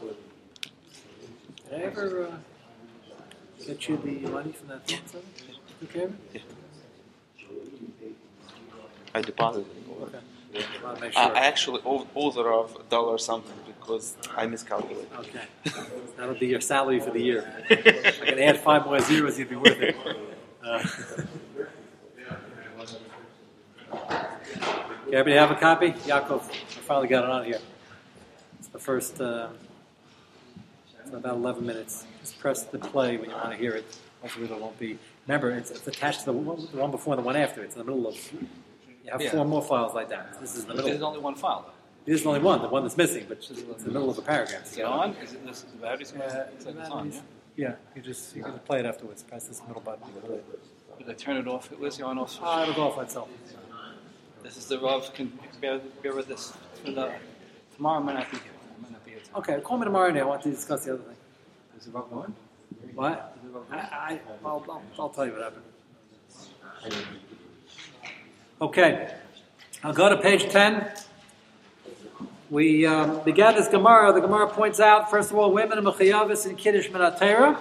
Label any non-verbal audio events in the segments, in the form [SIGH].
Did I ever uh, get you the money from that thing? Took care of it? I deposited. Okay. Want to make I actually owe owe the Rav a dollar something because I miscalculated. Okay. That'll be your salary for the year. I can add five more zeros, you'd be worth it. Uh, okay, everybody have a copy? Yaakov, I finally got it on here. It's the first, uh, it's about 11 minutes. Just press the play when you want to hear it. Hopefully there won't be. Remember, it's, it's attached to the one, the one before and the one after. It's in the middle of. You have Yeah. four more files like that. This is in the middle. there's only one file. This is only one, the one that's missing, but it's in the middle of the paragraph. Is it on? Is it this is the battery's Yeah, It's like it's on, yeah? Yeah, you just you can play it afterwards. Press this middle button. You can play it. Did I turn it off? Where's the on off? switch? Ah, it'll go off by itself. This is the Rav. Can bear, bear with this. For the, tomorrow I might not be here. Okay, call me tomorrow. Now I want to discuss the other thing. Is the Rav going? What? I, I I'll, I'll, I'll tell you what happened. Okay, I'll go to page ten. We um, began this Gemara. The Gemara points out, first of all, women in Mechayavis and Kiddush Minatera.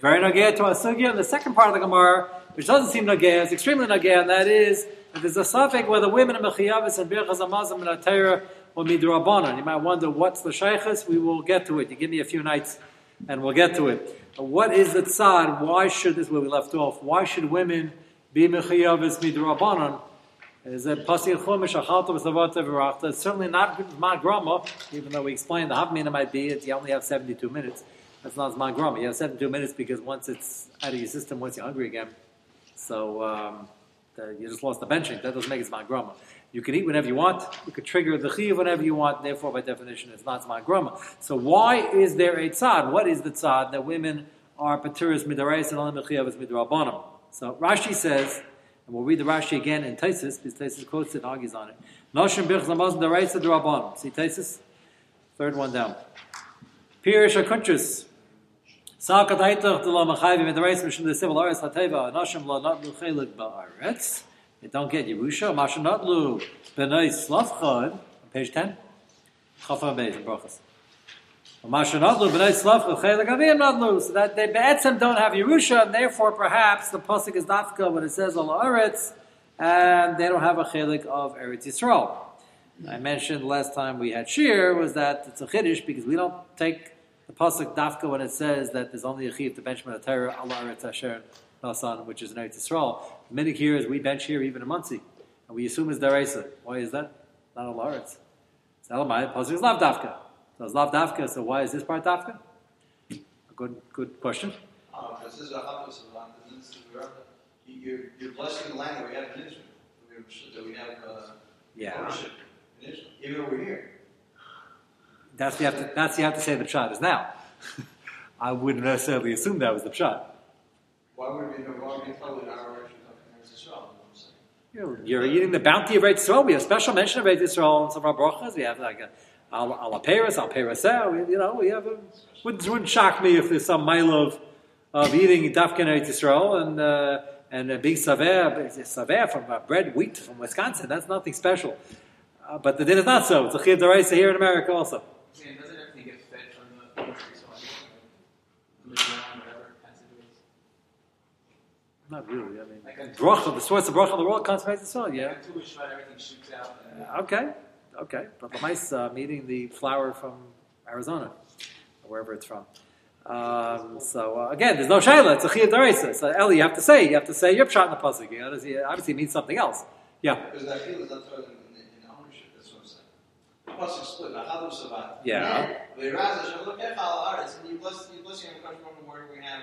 Very nagaya to our sugya. And the second part of the Gemara, which doesn't seem nagaya, is extremely nagaya, and that is that there's a suffix whether women in Mechayavis and Birchas Amazim Minatera or Midrabanan. You might wonder what's the shaykhs. We will get to it. You give me a few nights, and we'll get to it. What is the tzad? Why should this is where we left off? Why should women be Mechayavis Midrabanan? Is a pasuk chumash achalta v'rachta. It's certainly not Zman Grama, even though we explained the Havmina might be it. You only have 72 minutes. That's not Grama. You have 72 minutes because once it's out of your system, once you're hungry again, so um, you just lost the benching. That doesn't make it Grama. You can eat whenever you want. You could trigger the chiyuv whenever you want. Therefore, by definition, it's not Zman Grama. So why is there a tzad? What is the tzad that women are paturas midarais and only mechiyav is midrabanim? So Rashi says. And we'll read the Rashi again in Taisis, because Taisis quotes it and argues on it. Noshim birch zamaz daraisa derabbanon. See Taisis? Third one down. Pirish akuntris. Sakat haitach de la machayvi mit daraisa mishum de civil aris hateva. Noshim la not lu chelik ba'aretz. You don't get Yerusha. Masha not lu benay slavchad. On page 10. Chafa beis in Brachas. Masha not lu benay slavchad chelik avim not lu. So that they be'etzem don't have Yerusha, and therefore perhaps the pasuk is dafka when it says Allah Aretz, and they don't have a chelik of Eretz Yisrael. I mentioned last time we had shir was that it's a chiddush because we don't take the pasuk dafka when it says that there's only a chiv to a Torah Allah Eretz Asher Nasan, which is in Eretz Yisrael. Minute here is we bench here even in Monsey, and we assume it's deraisa. Why is that? Not Allah Eretz. It's Elamai. Pasuk is lav dafka. So it's lav dafka. So why is this part dafka? A good, good question. Uh, this is a habit of land, and this is where you're, you're blessing the land that we have in Israel. That we have uh, Yeah. ownership in Israel, even over here. That's you have to. That's you have to say the pshat is now. [LAUGHS] I wouldn't necessarily assume that was the pshat. Why would we, why would we tell it our Eretz Eretz Yisrael? you know what I'm saying? You're, you're eating the bounty of Eretz Yisrael. We have special mention of Eretz Yisrael in some of our brachas. We have like a al al peres, al you know, we have a. Wouldn't, wouldn't shock me if there's some mile of of eating dafkin Eretz Yisrael and uh, and uh, being saver saver from uh, bread wheat from Wisconsin. That's nothing special. Uh, but the din is not so. It's a chiv here in America also. Man, doesn't everything get fed from the country, so I from the ground, whatever it has to do with Not really. I mean, Like a- bracha, the source of bracha of the world comes from Eretz Yisrael. Yeah. Like a two-ish everything shoots out. and- Uh, Okay, okay. But the mice uh, eating the flour from Arizona, or wherever it's from. Um, so uh, again, there's no shayla. It's a chiyuv deraisa. So Eli, you have to say, you have to say your pshat in the pasuk. You know, it obviously means something else. Yeah, Because that field is not in, in, in ownership, that's what I'm saying. The pasuk split, the Chadu Yeah. The Hashem, look at Chal Aretz, and you bless, you bless your country from where we have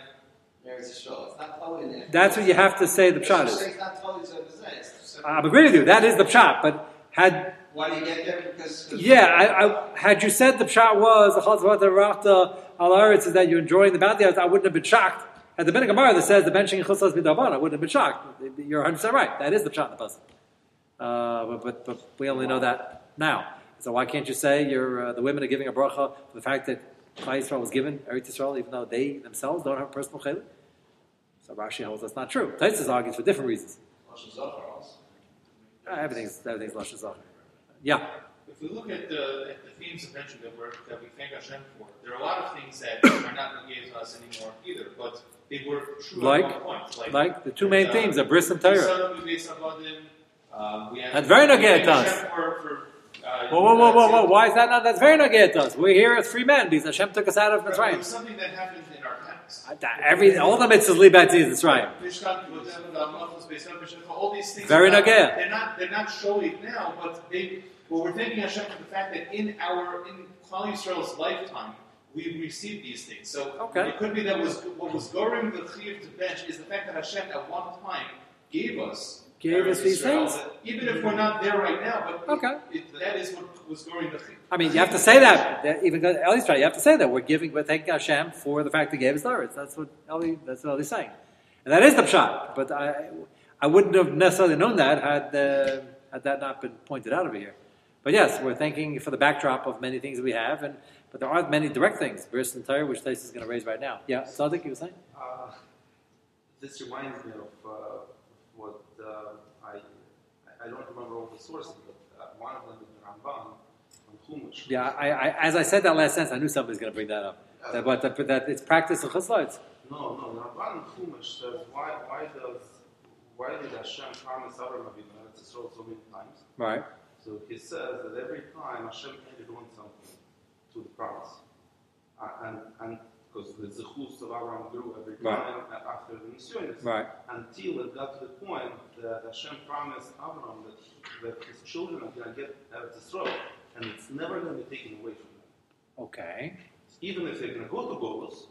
Eretz Yisrael. It's not totally in there. that's what you have to say. The pshat is. It's not totally so. I'm agreeing with you. That is the pshat. But had Why do you get there? Because, because yeah, I, I, had you said the pshat was the chatzvat rachta al aretz is that you're enjoying the bounty, I wouldn't have been shocked. Had the been a gemara that says the benching chutzlas b'davan, I wouldn't have been shocked. You're 100 percent right. That is the pshat in the pasuk. Uh, but, but, but we only know that now. So why can't you say you're, uh, the women are giving a bracha for the fact that Klal Yisrael was given Eretz Yisrael, even though they themselves don't have a personal chaylik? So Rashi holds that's not true. Taisus argues for different reasons. Lashon Zachar also. Uh, everything's everything's lashon zachar. Yeah. if we look at the, at the themes of venture that, we're, that we thank Hashem for, there are a lot of things that are not negated to us anymore either, but they were true Like? at one point. Like like the two main uh, themes of bris and Torah. Um, we have- That's very negated to us. For, for, uh, Whoa, whoa, whoa, whoa, whoa! uh, Why is that not? That's very negated to us. We're here as free men because Hashem took us out of It Mitzrayim. was something that happened in our past. Every all the mitzvahs lead back to Mitzrayim. Mishkan, Kibbutz, Malchus, Beis Hamikdash, all these things. Very not- They're not. They're not showing now, but they. Well, we're thanking Hashem for the fact that in our in Klal Yisrael's lifetime, we've received these things. So Okay. it could be that was what was goring the chiyuv to bench is the fact that Hashem at one time gave us. Gave us Eretz these things? Even if we're not there right now, but Okay. it, it, that is what was goring the chiyuv. I mean, you have to say that. even Eli's right. You have to say that we're giving, we're thanking Hashem for the fact that He gave us Torah. That's what Eli. That's what Eli's saying, and that is the pshat. But I, I wouldn't have necessarily known that had uh, had that not been pointed out over here. But yes, we're thanking for the backdrop of many things we have, and but there aren't many direct things. Bris and Torah, which Tais is going to raise right now. Yeah, so think you were saying. Uh, this reminds me of uh, what uh, I I don't remember all the sources, but uh, one of them is the Ramban. Yeah, I, I, as I said that last sentence, I knew somebody was going to bring that up. That, but that, that it's practice of chesed. No, no, the Ramban Chumash says why why does why did Hashem promise Abraham Avinu Eretz Yisrael so many times? Right. So he says that every time Hashem added on something to the promise, uh, and and because the zechus of Abraham grew every time uh, after the Nisyonis, Right. until it got to the point that Hashem promised Abraham that, that his children are going to get Eretz Yisrael, and it's never going to be taken away from them. Okay. Even if they're going to go to Golos,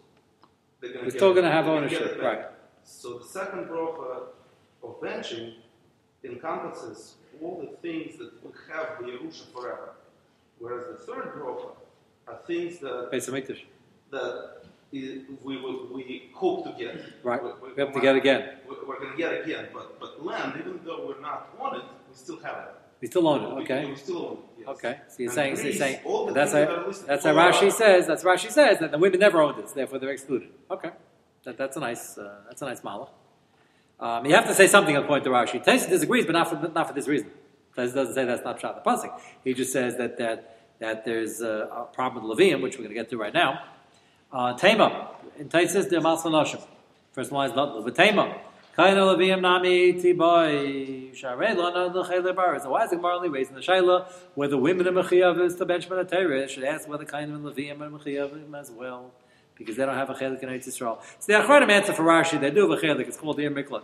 they're going to still going to have ownership. Right. So the second bracha of benching encompasses all the things that will have the Yerusha forever. Whereas the third bracha are things that, that we, will, we hope to get. Right. We, We have to get again. We're, going to get again, but, but land, even though we're not on it, we still have it. We still own it. We- Okay. We, still own it. Okay. So you're saying, so you're saying that's how that's how Rashi says. That's Rashi says that the women never owned it, therefore they're excluded. Okay. That, that's a nice uh, that's a nice malach. Um, you have to say something on point to Rashi. Taisa disagrees, but not for not for this reason. Taisa doesn't say that's not shot the pasuk. He just says that that that there's a, a problem with Levium, which we're going to get to right now. Uh, Tema in the Noshim. First line is not Tema. Kaina Levium Nami Tiboy Sharei Lana Lechele Bar. Why is the Gemara only raising the Shaila where the women of Mechiyav is to benchman a Torah? Should ask whether Kaina and Levium and Mechiyav as well because they don't have a chelik in Eretz Yisrael. So the Achronim answer for Rashi, they do have a chelik. It's called the Mikla.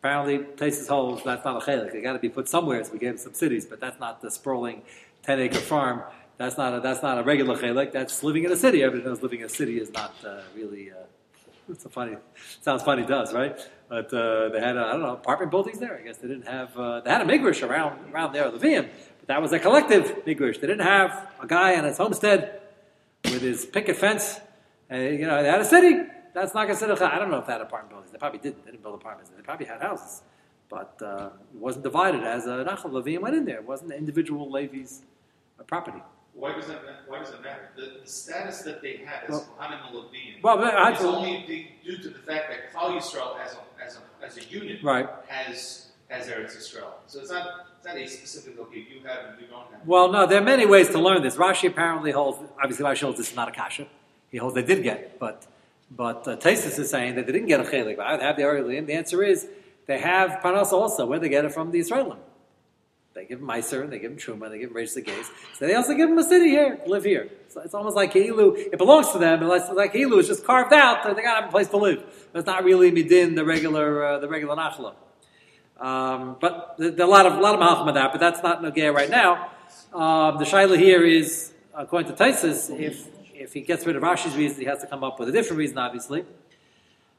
Apparently, Taisus holds that's not a chelik. They got to be put somewhere. So we gave them some cities, but that's not the sprawling ten acre farm. That's not a, that's not a regular chelik. That's living in a city. Everybody knows living in a city is not uh, really. Uh, it's a funny. Sounds funny, does right? But uh, they had uh, I don't know apartment buildings there. I guess they didn't have. Uh, they had a migrish around around there, Levium, but that was a collective migrish. They didn't have a guy on his homestead with his picket fence. And, you know, they had a city. That's not considered. I don't know if they had apartment buildings. They probably didn't. They didn't build apartments. They probably had houses, but uh, it wasn't divided as a Nachal Levium went in there. It wasn't individual Levi's property. Why does that ma- Why does it matter? The, the status that they had as Kohanim and Levim Well, but I- is only due to the fact that Klal Yisrael as a, as a, as a unit Right. has has Eretz Yisrael. So it's not it's not a specific okay you have and you don't have. Well, no, there are many ways to learn this. Rashi apparently holds, obviously Rashi holds this is not a kasha. He holds they did get it, but but uh, Taisus is saying that they didn't get a chelik. But I have the argument. The answer is they have panos also. Where they get it from the Israelim. They give them Meiser, and they give them Truma, they give them Reish the Gaze. So they also give them a city here, live here. So it's almost like Keilu, it belongs to them, unless like Keilu is just carved out, they gotta have a place to live. But it's not really midin, the regular, uh, the regular nachla. Um, but there are a lot of, lot of malachim of that, but that's not Nogea right now. Um, the shaila here is, according to Taisus, if, if he gets rid of Rashi's reason, he has to come up with a different reason, obviously.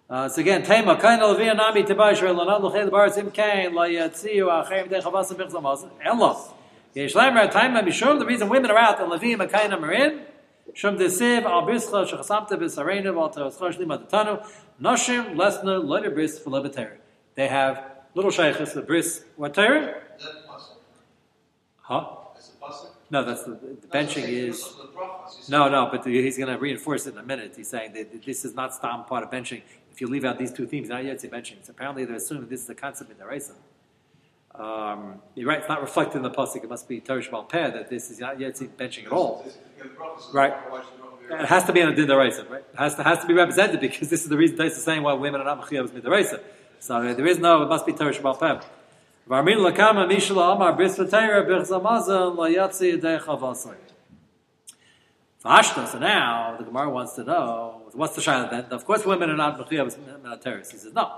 Uh, so again, Tema, kain alvia nami tibai shre lana luchel baris im kain la yatziu achem de chavasa bichzamaz. Ella. Yesh lamer taima mishum, the reason women are out and levim and are in, shum desiv al bischa shechasamta bisarenu al teroschar shlim adatanu, noshim lesna loiter bris. They have little shaykhs, the bris, what Torah? Huh? That's a pasuk? No, that's the, the benching is. No, no, but he's going to reinforce it in a minute. He's saying that this is not stam part of benching. If you leave out these two themes, not yet benching. So apparently they're assuming this is a concept in the Raisa. Um, you're right, it's not reflected in the pasuk. It must be Teresh Peh that this is not yet benching at all. Right. It has to be on a din deraisa, right? It has to, has to be represented because this is the reason is saying why women are not mechiyavas midaraisa. So uh, there is no, it must be Teresh Peh. Varmin lakama mishla amar bris la yatsi chavasai. Ashta, so now the Gemara wants to know what's the shaila then? Of course, women are not mechiyavas midaraisa. He says no.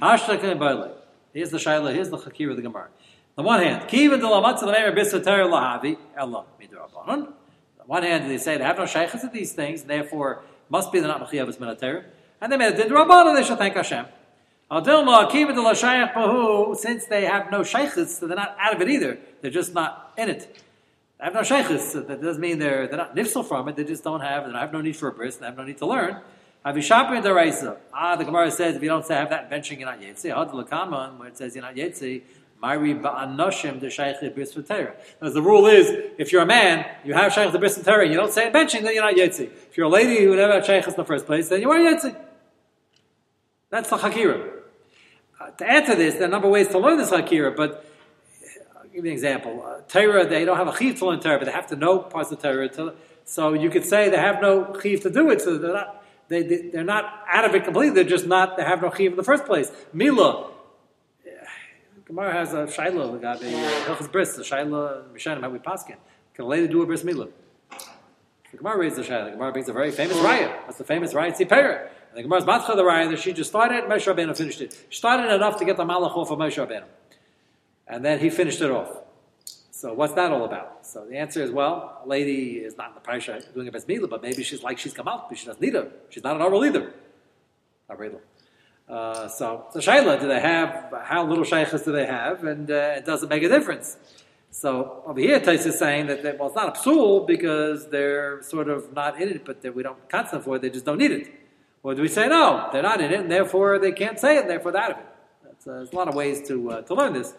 Ashta can Here's the shaila. Here's the chakir of the Gemara. On the one hand, kiva de lamatzav ne'er bisater lahavi ella midrabanon. On the one hand, they say they have no shaykhs of these things, therefore must be the not mechiyavas minater. And they made a didrabanon. They should thank Hashem. Adilma kiva de lashayach bahu. Since they have no shaykhs, so they're not out of it either. They're just not in it. They have no shaykhs. So that doesn't mean they're they're not nifsal from it. They just don't have. They have no need for a bris. They have no need to learn. Avishapir deraisa. Ah, the Gemara says if you don't say have that benching, you're not yetzi. Had lakaman where it says you're not yetzi. Mari ba'anoshim the shaykh bris v'tera. Because the rule is, if you're a man, you have shaykh the bris v'tera, and you don't say benching, then you're not yetzi. If you're a lady who never had shaykh in the first place, then you are yetzi. That's the hakira. Uh, to to this, there are a number of ways to learn this hakira, but give you an example. Uh, Torah, they don't have a chiv to learn Torah, but they have to know parts of Torah. To, so you could say they have no chiv to do it, so they're not they, they, are not out of it completely. They're just not, they have no chiv in the first place. Mila. Gemara has a shaila, got a hilchas bris, a shaila, mishanim, how we paskin. Can a lady do a bris mila? The Gemara raises the shaila. The Gemara brings a very famous raya. That's the famous raya? Tzipera. And the Gemara's matcha the raya that she just started, Moshe Rabbeinu finished it. She started enough to get the malach off of Moshe Rabbeinu. And then he finished it off. So what's that all about? So the answer is, well, a lady is not in the parsha doing a best milah, but maybe she's like she's come out, but she doesn't need her. She's not an oral either. Uh, so, so Shaila, do they have, how little shaykhs do they have? And uh, it doesn't make a difference. So over here, Tais is saying that, they, well, it's not a psul because they're sort of not in it, but we don't constant for it, they just don't need it. Or do we say, no, they're not in it, and therefore they can't say it, and therefore they're out of it? Uh, there's a lot of ways to, uh, to learn this.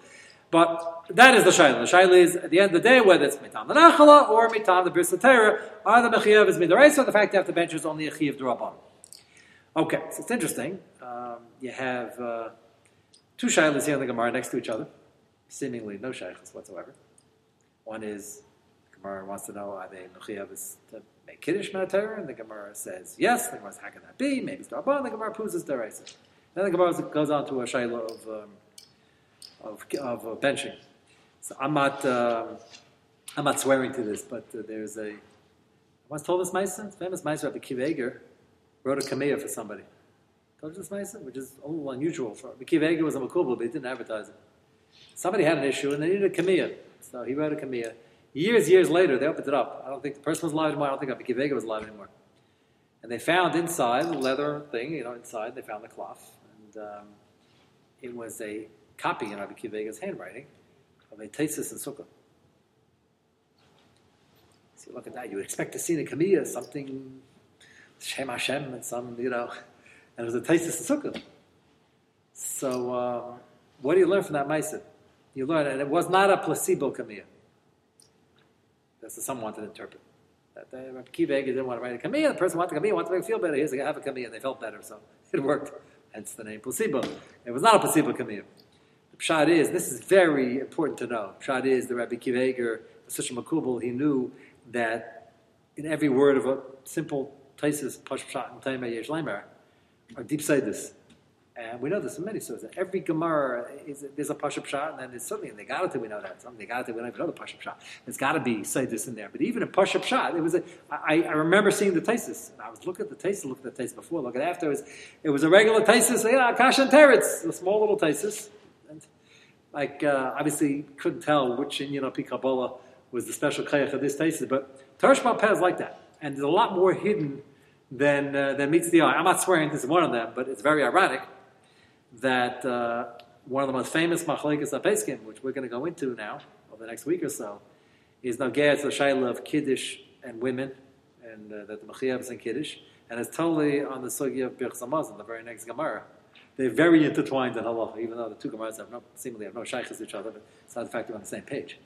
But that is the shayla. The shayla is at the end of the day whether it's mitam the nachala or mitam the are the mechiyav is midaraisa. The fact you have to bench is only a chiyav drabban. Okay, so it's interesting. Um, you have uh, two shaylas here in the Gemara next to each other, seemingly no shaykhs whatsoever. One is the Gemara wants to know are they mechiyav is to make kiddush minatera, and the Gemara says yes. The Gemara says how can that be? Maybe it's drabban. The Gemara proves it's deraisa. Then the Gemara goes on to a shayla of um, of, of uh, benching. So I'm not, uh, I'm not swearing to this, but uh, there's a, I once told this Mason, famous Mason Rabbi Kiv wrote a kamea for somebody. Told you this Mason, which is a little unusual. For Kiv was a makubal, but he didn't advertise it. Somebody had an issue and they needed a kamea, so he wrote a kamea. Years, years later, they opened it up. I don't think the person was alive anymore. I don't think Rabbi Kiv was alive anymore. And they found inside the leather thing, you know, inside they found the cloth, and um, it was a copy in Rabbi Kivega's handwriting of a Tesis and Sukkah. See, look at that. You would expect to see in a Kamiya something, Shem Hashem and some, you know, and it was a Tesis and Sukkah. So, um, what do you learn from that Maisa? You learn, and it was not a placebo Kamiya. That's what someone wanted to interpret. That uh, Rabbi Kivega didn't want to write a Kamiya, the person wanted a Kamiya, wanted to make feel better. Here's a have a Kamiya, and they felt better, so it worked. Hence the name placebo. It was not a placebo Kamiya. The pshat is, this is very important to know. Pshat is the Rabbi Kiva Eiger, such a makubal, he knew that in every word of a simple taisis, pash pshat, and taimah yesh leimer, are deep this. And we know this in many sources. Every Gemara is there's a Pasha Pshat, and then there's certainly in the Galata we know that. Some Galata we don't even know the Pasha Pshat. There's got to be this in there. But even in Pasha Pshat, it was a, I, I remember seeing the Taisis. I was looking at the Taisis, looking at the Taisis before, looking after. It was, it was a regular Taisis, yeah, Akash and Teretz, a small little Taisis like uh, obviously couldn't tell which you know Kabbalah was the special kayach of this taste, but Teresh Peh is like that, and there's a lot more hidden than uh, than meets the eye. I'm not swearing this is one of them, but it's very ironic that uh, one of the most famous machlekes apeskim, which we're going to go into now over the next week or so, is Nagaya to the Shaila of Kiddush and women, and uh, that the Mechiyah is in Kiddush, and it's totally on the Sugi of Birch the very next Gemara. They're very intertwined in halacha, even though the two Gemaras have no, seemingly have no shaykhs each other, but it's not the fact they're on the same page.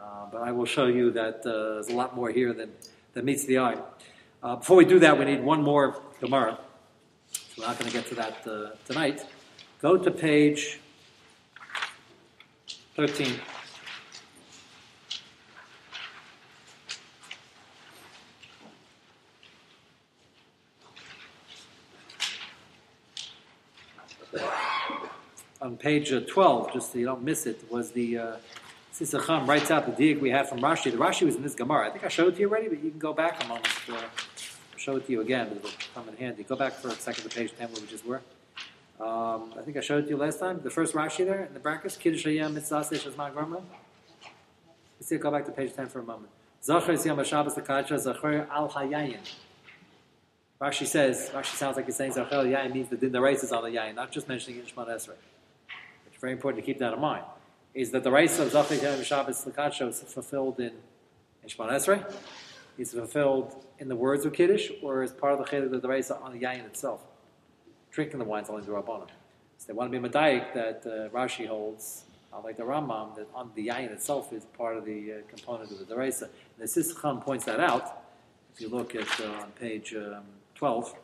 Uh, but I will show you that uh, there's a lot more here than, than meets the eye. Uh, before we do that, we need one more Gemara. So we're not going to get to that uh, tonight. Go to page 13. On page uh, 12, just so you don't miss it, was the uh, Sisacham writes out the dig we had from Rashi. The Rashi was in this Gemara. I think I showed it to you already, but you can go back a moment. Uh, show it to you again. It'll come in handy. Go back for a second to page 10 where we just were. Um, I think I showed it to you last time. The first Rashi there in the brackets, Kiddush Hayam Mitzvah Shazman Grama. Let's see, go back to page 10 for a moment. Zachar Yom HaShabbos Zachar Al Hayayin. Rashi says, Rashi sounds like he's saying Zachar Al Yayin means the din the race is on the Yayin, not just mentioning it in. Very important to keep that in mind. Is that the race of Zachar Yom HaShabbos L'Kacha is fulfilled in, in Shemon Esrei? Is fulfilled in the words of Kiddush, or is part of the cheduk of the race on the Yayin itself? Drinking the wine is only the Rabbanim. So they want to be Madaik that uh, Rashi holds uh, like the Rambam, that on the yayin itself is part of the uh, component of the deresa. The Sischam points that out. If you look at uh, on page um, 12,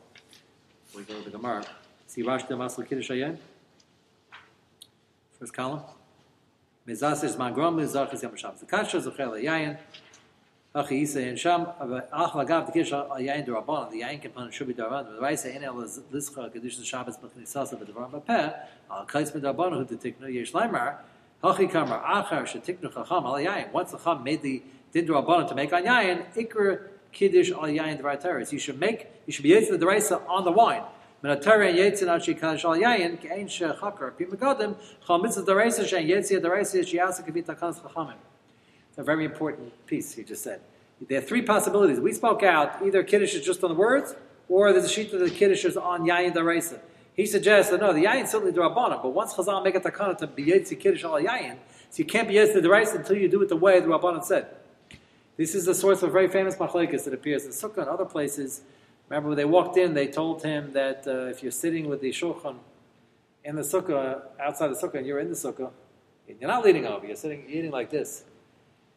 we go to the Gemara. See Rashi the Masal Kiddush Yayin? First column. Mizas is Mangrom, Mizach is Yom Shabbos. The Kasha Zechel Yayin. Achi Isa and Sham, Ach Lagav the Kiddush Yayin Durabban. The Yayin component should be Durabban. The Raisa Ein El Lischach Kiddush Shabbos B'Chnisasa B'Devarim B'Peh. Al Kaitz B'Durabban Hu Detiknu Yesh Laimar. Hachi kamar achar shetiknu chacham al yayin. Once the chacham made the din rabbanon to make on yayin, ikra kiddush al yayin devar You should make, you should be yitzin the deraisa on the wine. A very important piece he just said. There are three possibilities. We spoke out either kiddush is just on the words, or there's a sheet of the kiddush is on yayin deraisa. He suggests that no, the yayin certainly drabanan, but once Chazal make a takana to be yetzi kiddush al yayin, so you can't be yetzi rice until you do it the way the rabbanan said. This is the source of a very famous machlekes that appears in Sukkah and other places. Remember when they walked in, they told him that uh, if you're sitting with the shulchan in the sukkah, outside the sukkah, and you're in the sukkah, you're not leaning over, you're sitting, eating like this.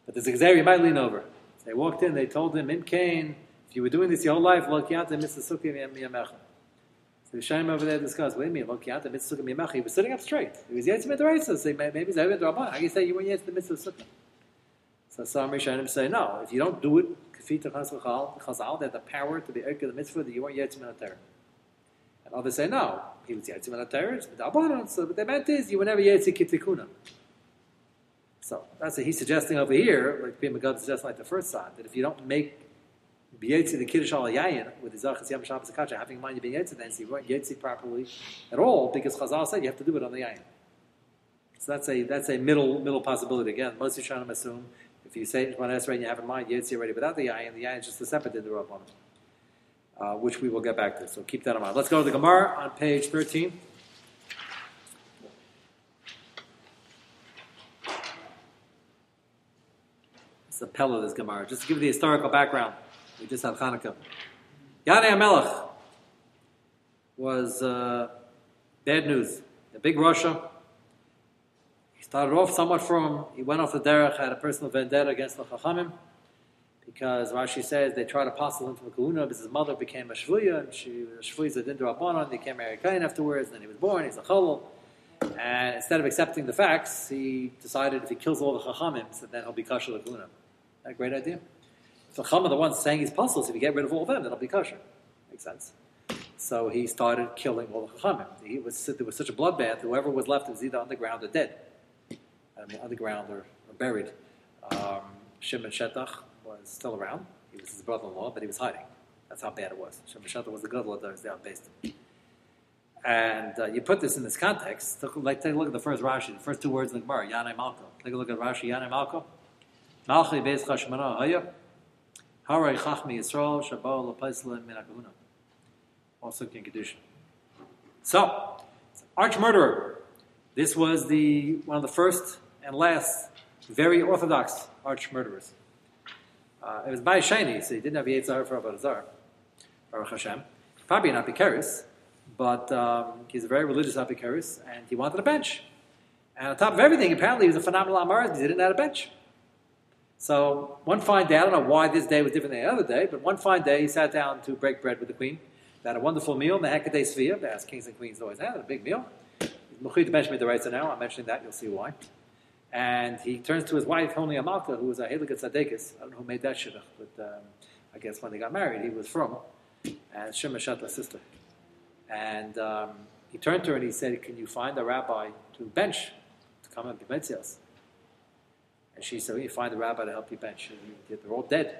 But there's a you might lean over. So they walked in, they told him, in Cain, if you were doing this your whole life, lo kiyanta mitzvah sukkah miyamecha. So the over there discussed, what do you mean? Look, the mitzvah sukkah He was sitting up straight. He was Yetzim Mitzvah. So maybe Evid Rabban. How can you say you were Yetzim the mitzvah sukkah? So some Rishonim say, no, if you don't do it, kafita chazal, they have the power to be Erka the mitzvah that you weren't Yetzim Mitzvah. And others say, no, he was Yetzim Mitzvah, it's Mitzvah. So what they meant is, you were never Yetzim Kitikuna. So that's what he's suggesting over here, like Pim Magad suggesting like the first side, that if you don't make B'yetzi the Kiddush al Yayin with the Zachas Yam Shabbos Akacha, having in mind you being Yetzi, then so you weren't Yetzi properly at all because Chazal said you have to do it on the Yayin. So that's a that's a middle middle possibility. Again, most Rishonim assume if you say Shemon Esrei and you have in mind Yetzi already without the Yayin, the Yayin is just a separate din uh, which we will get back to. So keep that in mind. Let's go to the Gemara on page 13. It's the Pella this Gemara. Just to give you the historical background. We just had Hanukkah. Yanei HaMelech was uh, bad news. The big Russia. Started off somewhat from, he went off the derech, had a personal vendetta against the Chachamim, because Rashi says they tried to apostle him from Kahuna because his mother became a Shvuya, and she, Shvuya is a Dindra Abanon, he became Mary Kain afterwards, and then he was born, he's a Cholol. And instead of accepting the facts, he decided if he kills all the Chachamim, so then he'll be Kasher Kahuna. That a great idea? So Chum are the ones saying he's puzzles. If you get rid of all of them, then it'll be kosher. Makes sense. So he started killing all the Chachamim. He was, there was such a bloodbath, whoever was left was either on the ground or dead. I mean, underground or, or buried. Um, Shimon Shetach was still around. He was his brother-in-law, but he was hiding. That's how bad it was. Shimon Shetach was the good Lord that was there based And uh, you put this in this context. Take, like, take a look at the first Rashi, the first two words in the Gemara, Yanei Malko. Take a look at Rashi, Yanei Malko. Malchi Beis Chashmana Hayah. Haray Chachmi Yisrael Shabbat Lepaisla Min. Also in Kedusha. So, arch murderer. This was the one of the first and last very orthodox arch murderers. Uh, it was by Shani, so he didn't have Yetzar for Abadazar, Baruch Hashem. Probably an Apikaris, but um, he's a very religious Apikaris, and he wanted a bench. And on top of everything, apparently he was a phenomenal Amar, he didn't have a bench. So one fine day, I don't know why this day was different than the other day, but one fine day he sat down to break bread with the queen. They had a wonderful meal, the Hekaday Sviya, as kings and queens always had, a big meal. Mechit mentioned the right now, I'm mentioning that, you'll see why. And he turns to his wife, Honi Amalka, who was a Heligat Tzadekis. I don't know who made that shidduch, but um, I guess when they got married, he was from, and Shema Shatla's sister. And um, he turned to her and he said, Can you find a rabbi to bench, to come and be Metzias? And she said, well, You find a rabbi to help you bench. And they're all dead.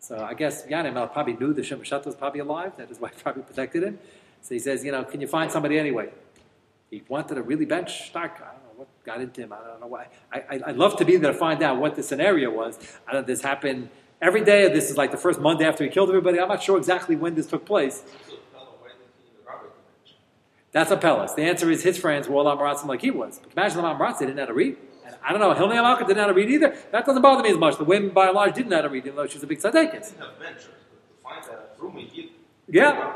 So I guess Yanim probably knew the Shema was probably alive, that his wife probably protected him. So he says, You know, can you find somebody anyway? He wanted to really bench Stark. What got into him. I don't know why. I, I, I'd love to be there to find out what the scenario was. I don't know, this happened every day. This is like the first Monday after he killed everybody. I'm not sure exactly when this took place. So, Pella, why didn't he need a rabbi to mention? That's a Pelas. The answer is his friends were all Amaratzim like he was. But imagine the Amaratzim didn't know how to read. And I don't know, Hilni Amalka didn't know how to read either. That doesn't bother me as much. The women, by and large, didn't know how to read, even though she's a big He tzaddikus. didn't have benchers, to find that room, he did. Yeah.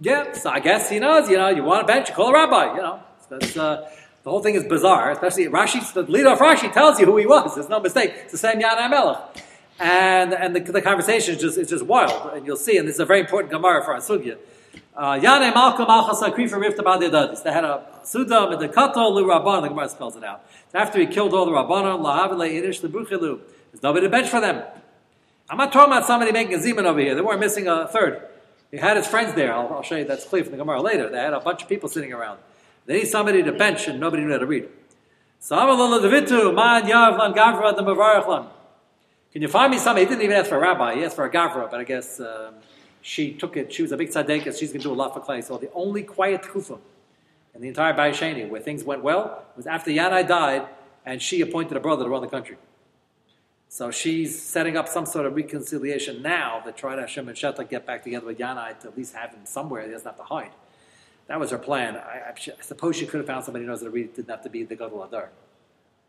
Yeah, so I guess he knows, you know, you want a bench, you call a rabbi, you know. So that's, uh, the whole thing is bizarre, especially Rashi, the leader of Rashi tells you who he was. There's no mistake. It's the same Yana Melech. And, and the, the conversation is just, it's just wild. And you'll see, and this is a very important Gemara for our Sugya. Uh, Yana Malka Malchas Akrifa Rifta Badidadis. They had a Sudam and the Kato Lu Rabban, the Gemara spells it out. After he killed all the Rabbanon, Lahavile Yiddish, the Buchilu. There's nobody to bench for them. I'm not talking about somebody making a Zeman over here. They weren't missing a third. He had his friends there. I'll, I'll show you that's clear from the Gemara later. They had a bunch of people sitting around. They need somebody to bench, and nobody knew how to read. Can you find me somebody? He didn't even ask for a rabbi. He asked for a Gavra, but I guess um, she took it. She was a big tzaddik, she's going to do a lot for clay. So the only quiet kufa in the entire Bayesheni where things went well was after Yanai died, and she appointed a brother to run the country. So she's setting up some sort of reconciliation now that try to Hashem and Shetla get back together with Yanai to at least have him somewhere. He doesn't have to hide. That was her plan. I, I, I suppose she could have found somebody who knows read. It didn't have to be the Gadol Adar.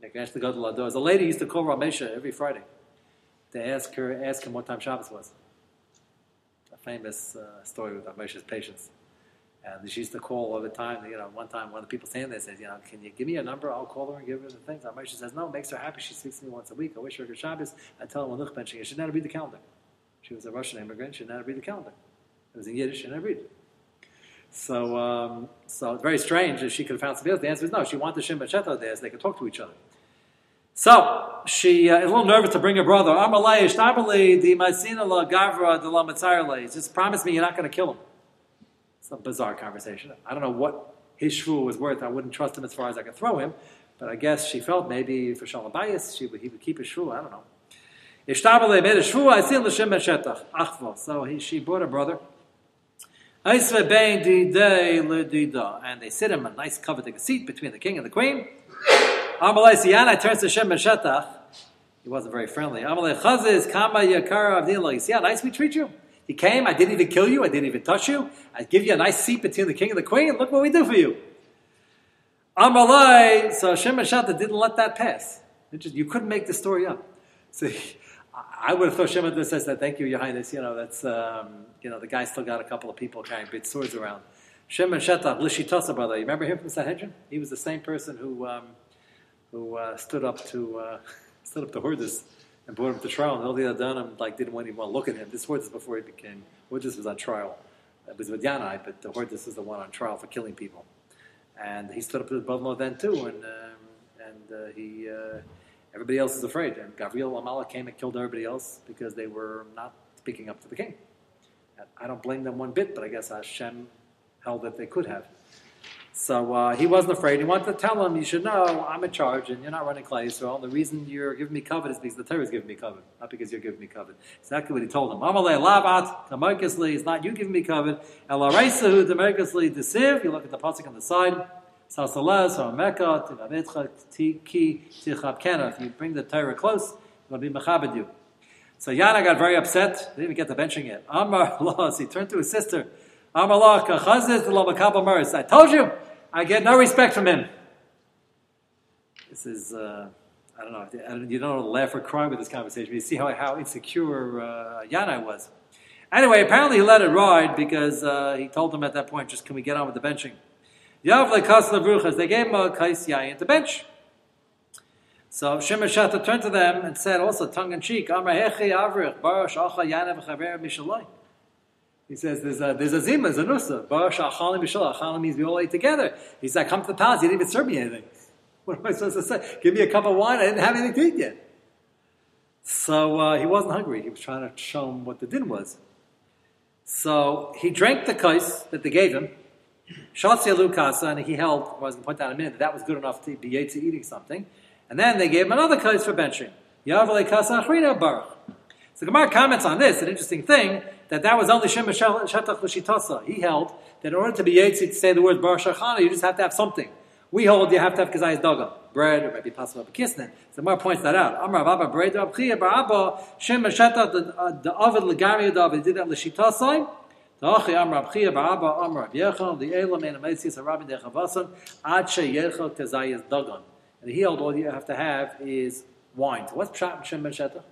Nagash the Gadol Adar. A lady used to call Ramesha every Friday to ask her, ask him what time Shabbos was. A famous uh, story with Ramesha's patients. And she used to call all the time. You know, one time one of the people standing there says, you know, can you give me a number? I'll call her and give her the things. Ramesha says, no, makes her happy. She speaks to me once a week. I wish her good Shabbos. I tell her when benching. She didn't to read the calendar. She was a Russian immigrant. She didn't to read the calendar. It was in Yiddish. She to read it. So, um, so it's very strange that she could have found somebody else. The answer is no. She wanted Shem Shetla there so they could talk to each other. So she uh, is a little nervous to bring her brother. Shtabali, the Gavra la. Just promise me you're not going to kill him. It's a bizarre conversation. I don't know what his shvu was worth. I wouldn't trust him as far as I could throw him. But I guess she felt maybe for Shalom she would, he would keep his shvu. I don't know. Ishtabale made a shvu. I see l'shem shetach achvo. So he, she brought her brother. And they sit him a nice coveted seat between the king and the queen. Amalei Siyana turns to Shem Shetach. He wasn't very friendly. Amalei Chaziz Kama Yakara Avdila. You see how nice we treat you? He came, I didn't even kill you, I didn't even touch you. I give you a nice seat between the king and the queen. Look what we do for you. Amalei, so Shem Shetach didn't let that pass. You couldn't make the story up. So I would have thought Shem Shetach says that, thank you, Your Highness. You know, that's, um, you know, the guy still got a couple of people carrying big swords around. Shem Shetach, Lishitasa brother, you remember him from Sanhedrin? He was the same person who, um, who uh, stood up to uh, [LAUGHS] stood up to Hordis and brought him to trial. And all the other Danim like didn't want anyone to look at him. This Hordis before he became Hordis was on trial. It was with Yanai, but the Hordis was the one on trial for killing people. And he stood up to his brother-in-law then too, and um, and uh, he uh, everybody else is afraid. And Gabriel Amala came and killed everybody else because they were not speaking up to the king. And I don't blame them one bit, but I guess Hashem held that they could have. So uh, he wasn't afraid. He wanted to tell him, you should know, I'm in charge and you're not running Klai Yisrael. The reason you're giving me covet is because the Torah is giving me covet, not because you're giving me covet. Exactly what he told him. Amalei lavat, tamarkasli, it's not you giving me covet. Elaraisahu, tamarkasli, desiv. You look at the pasuk on the side. If you bring the Torah close, it'll be mechabed you. So Yana got very upset. Didn't even get the benching yet. Amar [LAUGHS] Los, he turned to his sister. Amar Allah. I told you, I get no respect from him. This is, uh, I don't know, you don't laugh or cry with this conversation. But You see how, how insecure uh, Yana was. Anyway, apparently he let it ride because uh, he told them at that point, just can we get on with the benching? Yav lekas levruchas. They gave him a kais yayin to bench. So Shimon Shatta turned to them and said, also tongue in cheek, Amar hechi avrich, baruch acha yanev chaver mishalai. He says, there's a, there's a zima, zanusa. Baruch achalim mishalai. Achalim means we all ate together. He said, come to the palace, you didn't even serve me anything. [LAUGHS] What am I supposed to say? Give me a cup of wine. I didn't have anything to eat yet. So uh, he wasn't hungry. He was trying to show him what the din was. So he drank the kais that they gave him. Shatsi Lukasa, and he held, I was going to point out in a minute, that that was good enough to be to eating something. And then they gave him another kais for benching. Yavale Kasa Achrina Baruch. So Gemara comments on this, an interesting thing, that that was only Shem Shetach L'Shitasa. He held that in order to be Yetzi to say the word Baruch Shachana, you just have to have something. We hold you have to have Kazayas Dagam, bread, or maybe possible Kisnin. So Gemara points that out. Amar Baba bread Abchia Barabba Shem Shetach the Ovid Legami David did that L'Shitasai. The Achi Amar Abchia Barabba Amar Yechon the Elam and Amesis Arabi Dechavasan Ad Sheyechel Kazayas Dagan. And he held all you have to have is wine. So what's Pshat Shem Shetach?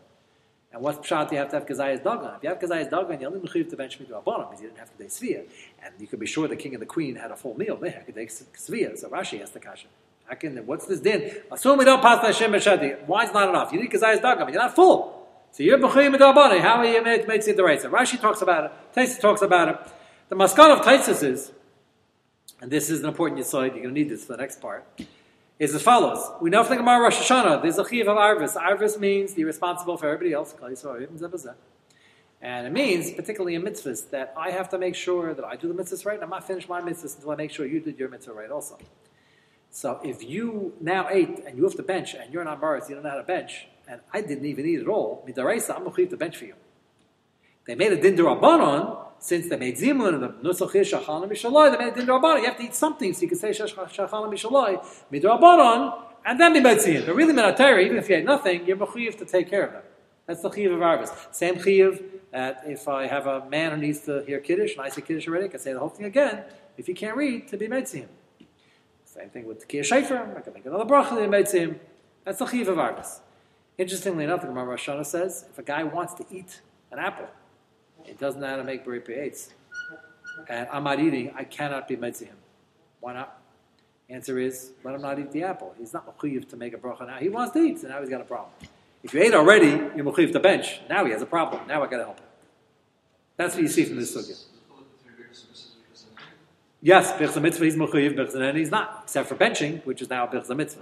And what's pshat you have to have kazayas dagan? If you have kazayas dagan, you only mechuyev to bench mitzvah bottom because you didn't have to day svia, and you could be sure the king and the queen had a full meal. They had to day svia. So Rashi has the kasha. How can what's this din? Assume we don't pass Hashem b'shadi. Wine's not enough. You need kazayas dagan, but you're not full. So you're mechuyev mitzvah How are you made the? So Rashi talks about it. Taisus talks about it. The maskan of Taisus is, and this is an important aside. You're going to need this for the next part is as follows. We know from the Gemara Rosh Hashanah, there's a chiv of arvis. Arvis means you're responsible for everybody else. And it means, particularly in mitzvahs, that I have to make sure that I do the mitzvahs right, and I'm not finished my mitzvahs until I make sure you did your mitzvah right also. So if you now ate and you have to bench and you're not Maris, you don't know how to bench, and I didn't even eat at all, midaraisa, I'm going to bench for you. They made a din derabanan, since they made zimun and the nusach is shachan mishaloi, they made a din derabanan. You have to eat something so you can say shachan mishaloi midrabanan, and then be metziyim. But really, minatari, even if you ate nothing, you're mechuyev to take care of them. That's the chiyav of arvis. Same chiyav that if I have a man who needs to hear kiddush and I say kiddush already, I can say the whole thing again. If he can't read, to be metziyim. Same thing with kiyah shayfer. I can make another bracha to be metziyim. That's the chiyav of arvis. Interestingly enough, the Gemara Rosh says if a guy wants to eat an apple it doesn't know how to make bari eitz. And I'm not eating, I cannot be him. Why not? Answer is, let him not eat the apple. He's not mechuyev to make a bracha now. He wants to eat, so now he's got a problem. If you ate already, you're mechuyev to bench. Now he has a problem. Now I got to help him. That's what you see from this sugya. Yes, birchza mitzvah he's mechuyev, and he's not, except for benching, which is now birchza mitzvah,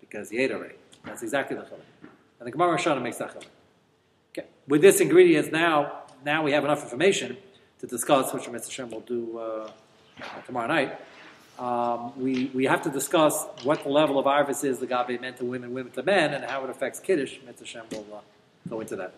because he ate already. That's exactly the chiluk. And the Gemara Shana makes that. Okay. With this ingredients now, now we have enough information to discuss, which Mr. Shem will do uh, tomorrow night. Um, we, we have to discuss what the level of arvis is, the gabe men to women, women to men, and how it affects kiddush. Mr. Shem will uh, go into that.